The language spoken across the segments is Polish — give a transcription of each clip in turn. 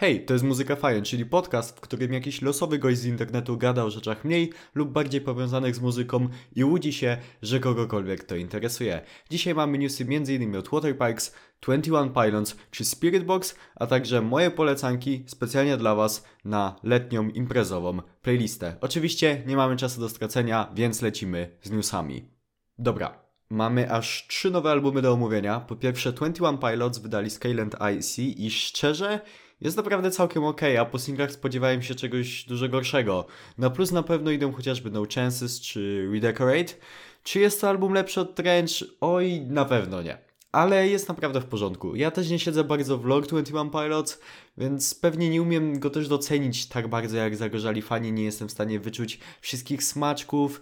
Hej, to jest Muzyka Fajna, czyli podcast, w którym jakiś losowy gość z internetu gada o rzeczach mniej lub bardziej powiązanych z muzyką i łudzi się, że kogokolwiek to interesuje. Dzisiaj mamy newsy m.in. od Waterpikes, 21 Pilots czy Spirit Box, a także moje polecanki specjalnie dla Was na letnią imprezową playlistę. Oczywiście nie mamy czasu do stracenia, więc lecimy z newsami. Dobra, Mamy aż trzy nowe albumy do omówienia. Po pierwsze 21 Pilots wydali Skyland IC i szczerze jest naprawdę całkiem ok, a po singlach spodziewałem się czegoś dużo gorszego. Na plus na pewno idą chociażby No Chances czy Redecorate. Czy jest to album lepszy od Trench? Oj, na pewno nie. Ale jest naprawdę w porządku. Ja też nie siedzę bardzo w log 21 Pilots, więc pewnie nie umiem go też docenić tak bardzo jak zagorzali fani. Nie jestem w stanie wyczuć wszystkich smaczków,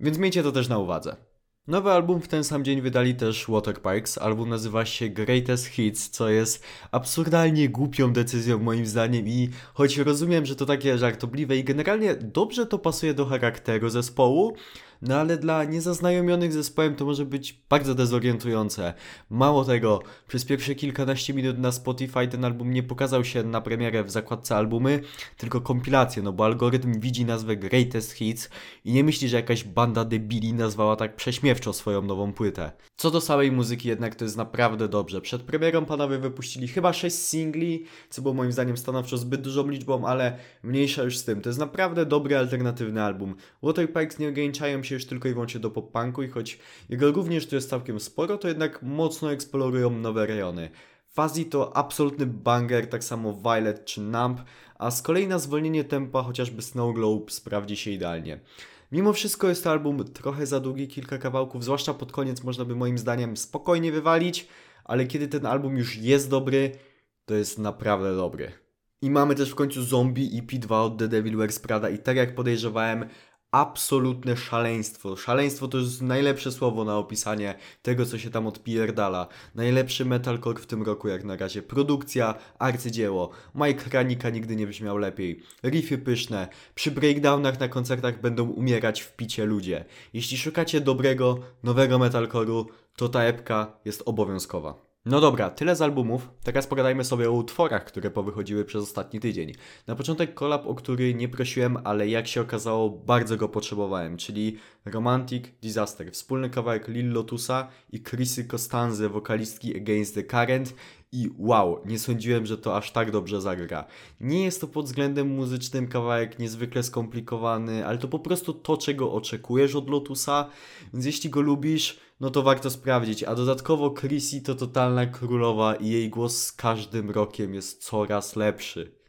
więc miejcie to też na uwadze. Nowy album w ten sam dzień wydali też Waterparks. Album nazywa się Greatest Hits, co jest absurdalnie głupią decyzją moim zdaniem i choć rozumiem, że to takie żartobliwe i generalnie dobrze to pasuje do charakteru zespołu, no ale dla niezaznajomionych zespołem to może być bardzo dezorientujące. Mało tego, przez pierwsze kilkanaście minut na Spotify ten album nie pokazał się na premierę w zakładce albumy, tylko kompilację, no bo algorytm widzi nazwę Greatest Hits i nie myśli, że jakaś banda debili nazwała tak prześmiewczo swoją nową płytę. Co do samej muzyki jednak to jest naprawdę dobrze. Przed premierą panowie wypuścili chyba 6 singli, co było moim zdaniem stanowczo zbyt dużą liczbą, ale mniejsza już z tym. To jest naprawdę dobry alternatywny album. Waterpikes nie ograniczają się się już tylko i wyłącznie do pop-punku i choć jego również tu jest całkiem sporo, to jednak mocno eksplorują nowe rejony. Fuzzy to absolutny banger, tak samo Violet czy Numb, a z kolei na zwolnienie tempa chociażby Snow Globe sprawdzi się idealnie. Mimo wszystko jest to album trochę za długi, kilka kawałków, zwłaszcza pod koniec można by moim zdaniem spokojnie wywalić, ale kiedy ten album już jest dobry, to jest naprawdę dobry. I mamy też w końcu Zombie i P2 od The Devil Wears Prada i tak jak podejrzewałem, absolutne szaleństwo. Szaleństwo to jest najlepsze słowo na opisanie tego, co się tam odpierdala. Najlepszy metalcore w tym roku jak na razie. Produkcja, arcydzieło. Mike Kranika nigdy nie brzmiał lepiej. Riffy pyszne. Przy breakdownach na koncertach będą umierać w picie ludzie. Jeśli szukacie dobrego, nowego metalcore'u, to ta epka jest obowiązkowa. No dobra, tyle z albumów. Teraz pogadajmy sobie o utworach, które powychodziły przez ostatni tydzień. Na początek kolab, o który nie prosiłem, ale jak się okazało, bardzo go potrzebowałem, czyli Romantic Disaster. Wspólny kawałek Lil Lotusa i Chrissy Costanze, wokalistki Against the Current. I wow, nie sądziłem, że to aż tak dobrze zagra. Nie jest to pod względem muzycznym kawałek niezwykle skomplikowany, ale to po prostu to, czego oczekujesz od Lotusa, więc jeśli go lubisz, no to warto sprawdzić. A dodatkowo Chrissy to totalna królowa i jej głos z każdym rokiem jest coraz lepszy.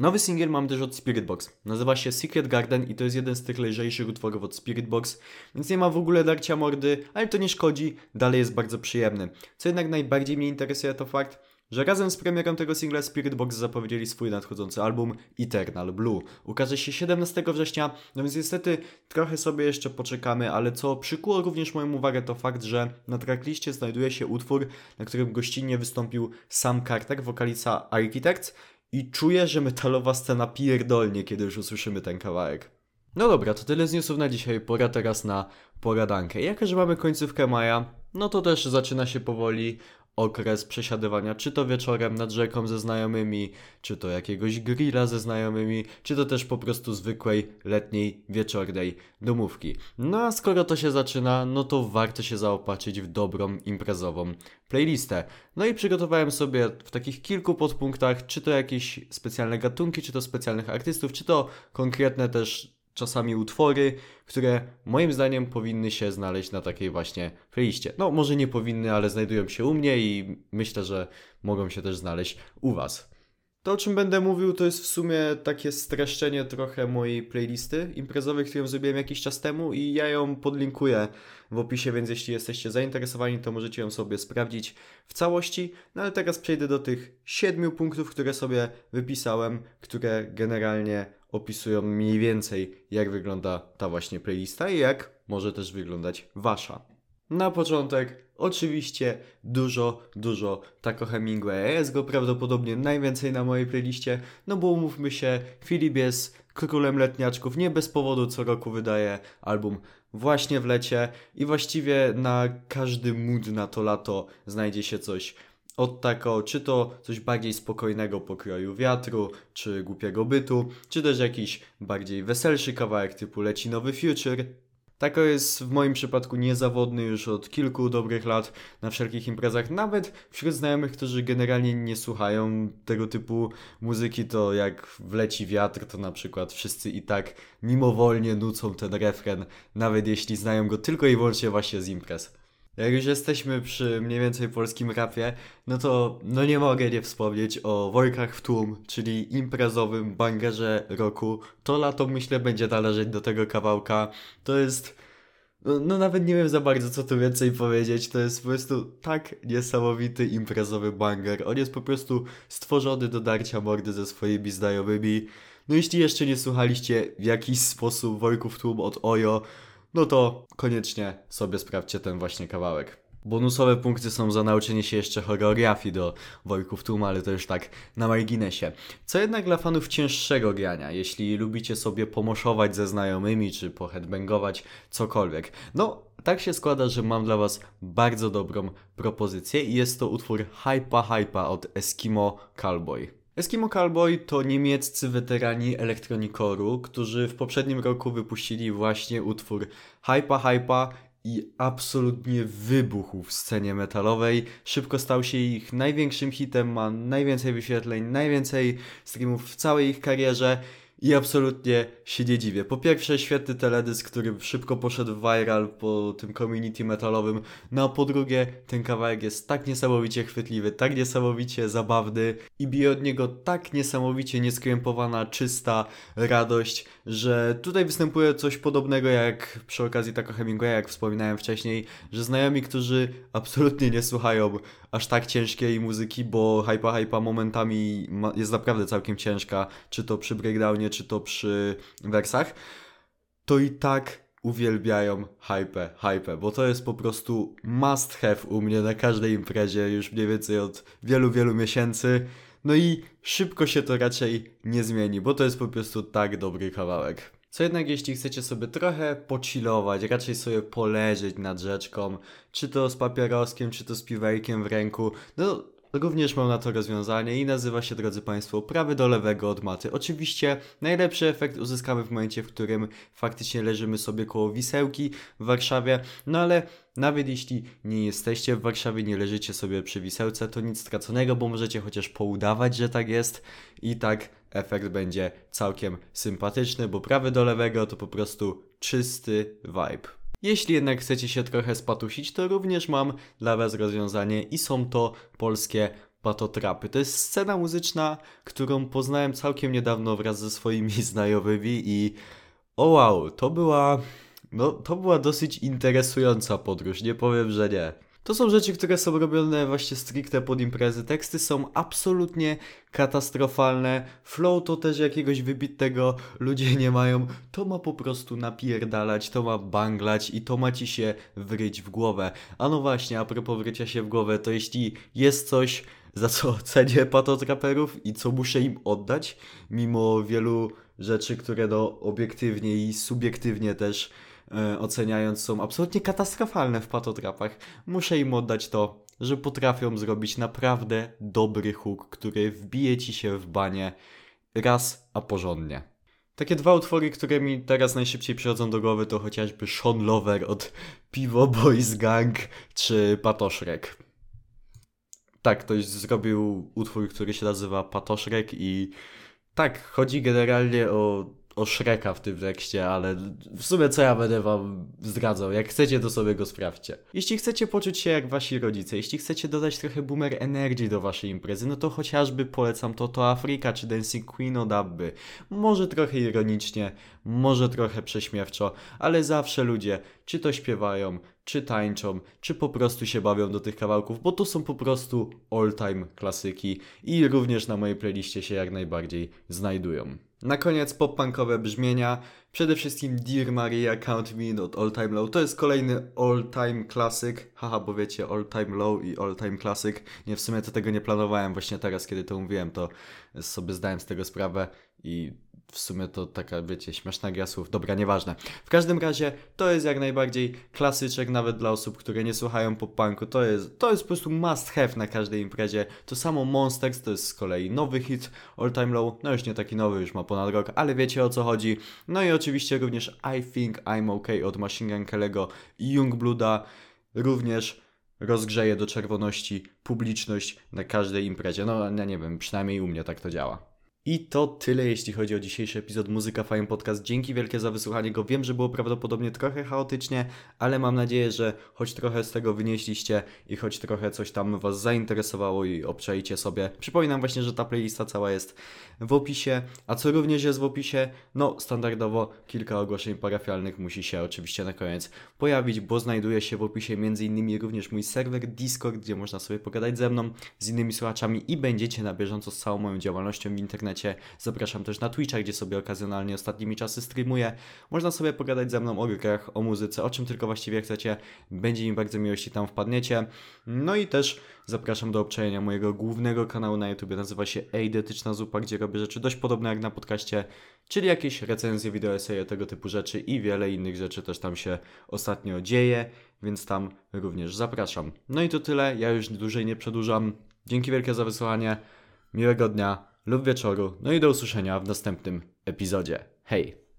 Nowy singiel mam też od Spirit Box. Nazywa się Secret Garden i to jest jeden z tych lżejszych utworów od Spirit Box, więc nie ma w ogóle darcia mordy, ale to nie szkodzi, dalej jest bardzo przyjemny. Co jednak najbardziej mnie interesuje to fakt, że razem z premierą tego singla Spirit Box zapowiedzieli swój nadchodzący album Eternal Blue. Ukaże się 17 września, no więc niestety trochę sobie jeszcze poczekamy, ale co przykuło również moją uwagę to fakt, że na trackliście znajduje się utwór, na którym gościnnie wystąpił Sam Carter, wokalica Architects i czuję, że metalowa scena pierdolnie, kiedy już usłyszymy ten kawałek. No dobra, to tyle z newsów na dzisiaj, pora teraz na poradankę. Jako, że mamy końcówkę maja, no to też zaczyna się powoli okres przesiadywania, czy to wieczorem nad rzeką ze znajomymi, czy to jakiegoś grilla ze znajomymi, czy to też po prostu zwykłej letniej wieczornej domówki. No a skoro to się zaczyna, no to warto się zaopatrzyć w dobrą imprezową playlistę. No i przygotowałem sobie w takich kilku podpunktach, czy to jakieś specjalne gatunki, czy to specjalnych artystów, czy to konkretne też czasami utwory, które moim zdaniem powinny się znaleźć na takiej właśnie playliście. No, może nie powinny, ale znajdują się u mnie i myślę, że mogą się też znaleźć u Was. To, o czym będę mówił, to jest w sumie takie streszczenie trochę mojej playlisty imprezowej, którą zrobiłem jakiś czas temu i ja ją podlinkuję w opisie, więc jeśli jesteście zainteresowani, to możecie ją sobie sprawdzić w całości. No ale teraz przejdę do tych siedmiu punktów, które sobie wypisałem, które generalnie opisują mniej więcej, jak wygląda ta właśnie playlista i jak może też wyglądać wasza. Na początek, oczywiście, dużo, dużo Taco Hemingwaya. Jest go prawdopodobnie najwięcej na mojej playliście, no bo umówmy się, Filip jest królem letniaczków, nie bez powodu co roku wydaje album właśnie w lecie i właściwie na każdy mood na to lato znajdzie się coś od tako, czy to coś bardziej spokojnego pokroju wiatru, czy głupiego bytu, czy też jakiś bardziej weselszy kawałek typu leci nowy future. Tako jest w moim przypadku niezawodny już od kilku dobrych lat na wszelkich imprezach, nawet wśród znajomych, którzy generalnie nie słuchają tego typu muzyki, to jak wleci wiatr, to na przykład wszyscy i tak mimowolnie nucą ten refren, nawet jeśli znają go tylko i wyłącznie właśnie z imprez. Jak już jesteśmy przy mniej więcej polskim rapie, no to no nie mogę nie wspomnieć o Wojkach w tłum, czyli imprezowym bangerze roku. To lato myślę będzie należeć do tego kawałka. To jest... No, no nawet nie wiem za bardzo co tu więcej powiedzieć, to jest po prostu tak niesamowity imprezowy banger. On jest po prostu stworzony do darcia mordy ze swoimi znajomymi. No jeśli jeszcze nie słuchaliście w jakiś sposób Wojków tłum od Ojo, no to koniecznie sobie sprawdźcie ten właśnie kawałek. Bonusowe punkty są za nauczenie się jeszcze choreografii do Wojków Tłum, ale to już tak na marginesie. Co jednak dla fanów cięższego grania, jeśli lubicie sobie pomoszować ze znajomymi, czy poheadbangować, cokolwiek. No, tak się składa, że mam dla Was bardzo dobrą propozycję i jest to utwór Hypa Hypa od Eskimo Cowboy. Eskimo Cowboy to niemieccy weterani elektronikoru, którzy w poprzednim roku wypuścili właśnie utwór Hypa Hypa i absolutnie wybuchł w scenie metalowej. Szybko stał się ich największym hitem, ma najwięcej wyświetleń, najwięcej streamów w całej ich karierze i absolutnie się nie dziwię. Po pierwsze, świetny teledysk, który szybko poszedł viral po tym community metalowym. No a po drugie, ten kawałek jest tak niesamowicie chwytliwy, tak niesamowicie zabawny i bije od niego tak niesamowicie nieskrępowana, czysta radość, że tutaj występuje coś podobnego jak przy okazji Taco Hemingwaya, jak wspominałem wcześniej, że znajomi, którzy absolutnie nie słuchają aż tak ciężkiej muzyki, bo hypa hypa momentami jest naprawdę całkiem ciężka, czy to przy breakdownie, czy to przy wersach, to i tak uwielbiają hype, hype, bo to jest po prostu must have u mnie na każdej imprezie już mniej więcej od wielu, wielu miesięcy. No i szybko się to raczej nie zmieni, bo to jest po prostu tak dobry kawałek. Co jednak jeśli chcecie sobie trochę pochillować, raczej sobie poleżeć nad rzeczką, czy to z papieroskiem, czy to z piwejkiem w ręku, no Również mam na to rozwiązanie i nazywa się, drodzy Państwo, prawy do lewego od maty. Oczywiście najlepszy efekt uzyskamy w momencie, w którym faktycznie leżymy sobie koło wisełki w Warszawie, no ale nawet jeśli nie jesteście w Warszawie, nie leżycie sobie przy wisełce, to nic straconego, bo możecie chociaż poudawać, że tak jest i tak efekt będzie całkiem sympatyczny, bo prawy do lewego to po prostu czysty vibe. Jeśli jednak chcecie się trochę spatusić, to również mam dla Was rozwiązanie i są to polskie patotrapy. To jest scena muzyczna, którą poznałem całkiem niedawno wraz ze swoimi znajomymi i o wow, to była no to była dosyć interesująca podróż, nie powiem, że nie. To są rzeczy, które są robione właśnie stricte pod imprezy. Teksty są absolutnie katastrofalne. Flow to też jakiegoś wybitnego ludzie nie mają. To ma po prostu napierdalać, to ma banglać i to ma ci się wryć w głowę. A no właśnie, a propos wrycia się w głowę, to jeśli jest coś, za co cenię patotraperów i co muszę im oddać, mimo wielu rzeczy, które no obiektywnie i subiektywnie też e, oceniając są absolutnie katastrofalne w patotrapach, muszę im oddać to, że potrafią zrobić naprawdę dobry hook, który wbije ci się w banie raz, a porządnie. Takie dwa utwory, które mi teraz najszybciej przychodzą do głowy to chociażby Sean Lover od Piwo Boys Gang czy Patoszrek. Tak, ktoś zrobił utwór, który się nazywa Patoszrek i tak, chodzi generalnie o o Shreka w tym tekście, ale w sumie co ja będę wam zdradzał. Jak chcecie, to sobie go sprawdźcie. Jeśli chcecie poczuć się jak wasi rodzice, jeśli chcecie dodać trochę boomer energii do waszej imprezy, no to chociażby polecam to to Afrika czy Dancing Queen od Abby. Może trochę ironicznie, może trochę prześmiewczo, ale zawsze ludzie czy to śpiewają, czy tańczą, czy po prostu się bawią do tych kawałków, bo to są po prostu all-time klasyki i również na mojej playliście się jak najbardziej znajdują. Na koniec pop-punkowe brzmienia. Przede wszystkim Dear Maria Count Me od All Time Low. To jest kolejny all time klasyk. Haha, bo wiecie, All Time Low i All Time Classic. Nie, w sumie to tego nie planowałem właśnie teraz, kiedy to mówiłem, to sobie zdałem z tego sprawę i w sumie to taka, wiecie, śmieszna gra słów. Dobra, nieważne. W każdym razie to jest jak najbardziej klasyczek nawet dla osób, które nie słuchają pop-punku. To jest, to jest po prostu must have na każdej imprezie. To samo Monsters to jest z kolei nowy hit All Time Low. No już nie taki nowy, już ma ponad rok, ale wiecie o co chodzi. No i oczywiście również I Think I'm Okay od Machine Gun Kelly'ego i Youngblooda. Również rozgrzeje do czerwoności publiczność na każdej imprezie. No, ja nie wiem, przynajmniej u mnie tak to działa. I to tyle, jeśli chodzi o dzisiejszy epizod Muzyka Fajny Podcast. Dzięki wielkie za wysłuchanie go. Wiem, że było prawdopodobnie trochę chaotycznie, ale mam nadzieję, że choć trochę z tego wynieśliście i choć trochę coś tam Was zainteresowało i obczajcie sobie. Przypominam właśnie, że ta playlista cała jest w opisie, a co również jest w opisie, no standardowo kilka ogłoszeń parafialnych musi się oczywiście na koniec pojawić, bo znajduje się w opisie m.in. również mój serwer Discord, gdzie można sobie pogadać ze mną, z innymi słuchaczami i będziecie na bieżąco z całą moją działalnością w internecie. Zapraszam też na Twitcha, gdzie sobie okazjonalnie ostatnimi czasy streamuję. Można sobie pogadać ze mną o grach, o muzyce, o czym tylko właściwie chcecie. Będzie mi bardzo miło, jeśli tam wpadniecie. No i też zapraszam do obczajenia mojego głównego kanału na YouTube. Nazywa się Eidetyczna Zupa, gdzie robię rzeczy dość podobne jak na podcaście, czyli jakieś recenzje, wideo, eseje, tego typu rzeczy i wiele innych rzeczy też tam się ostatnio dzieje, więc tam również zapraszam. No i to tyle, ja już dłużej nie przedłużam. Dzięki wielkie za wysłuchanie, miłego dnia lub wieczoru, no i do usłyszenia w następnym epizodzie. Hej!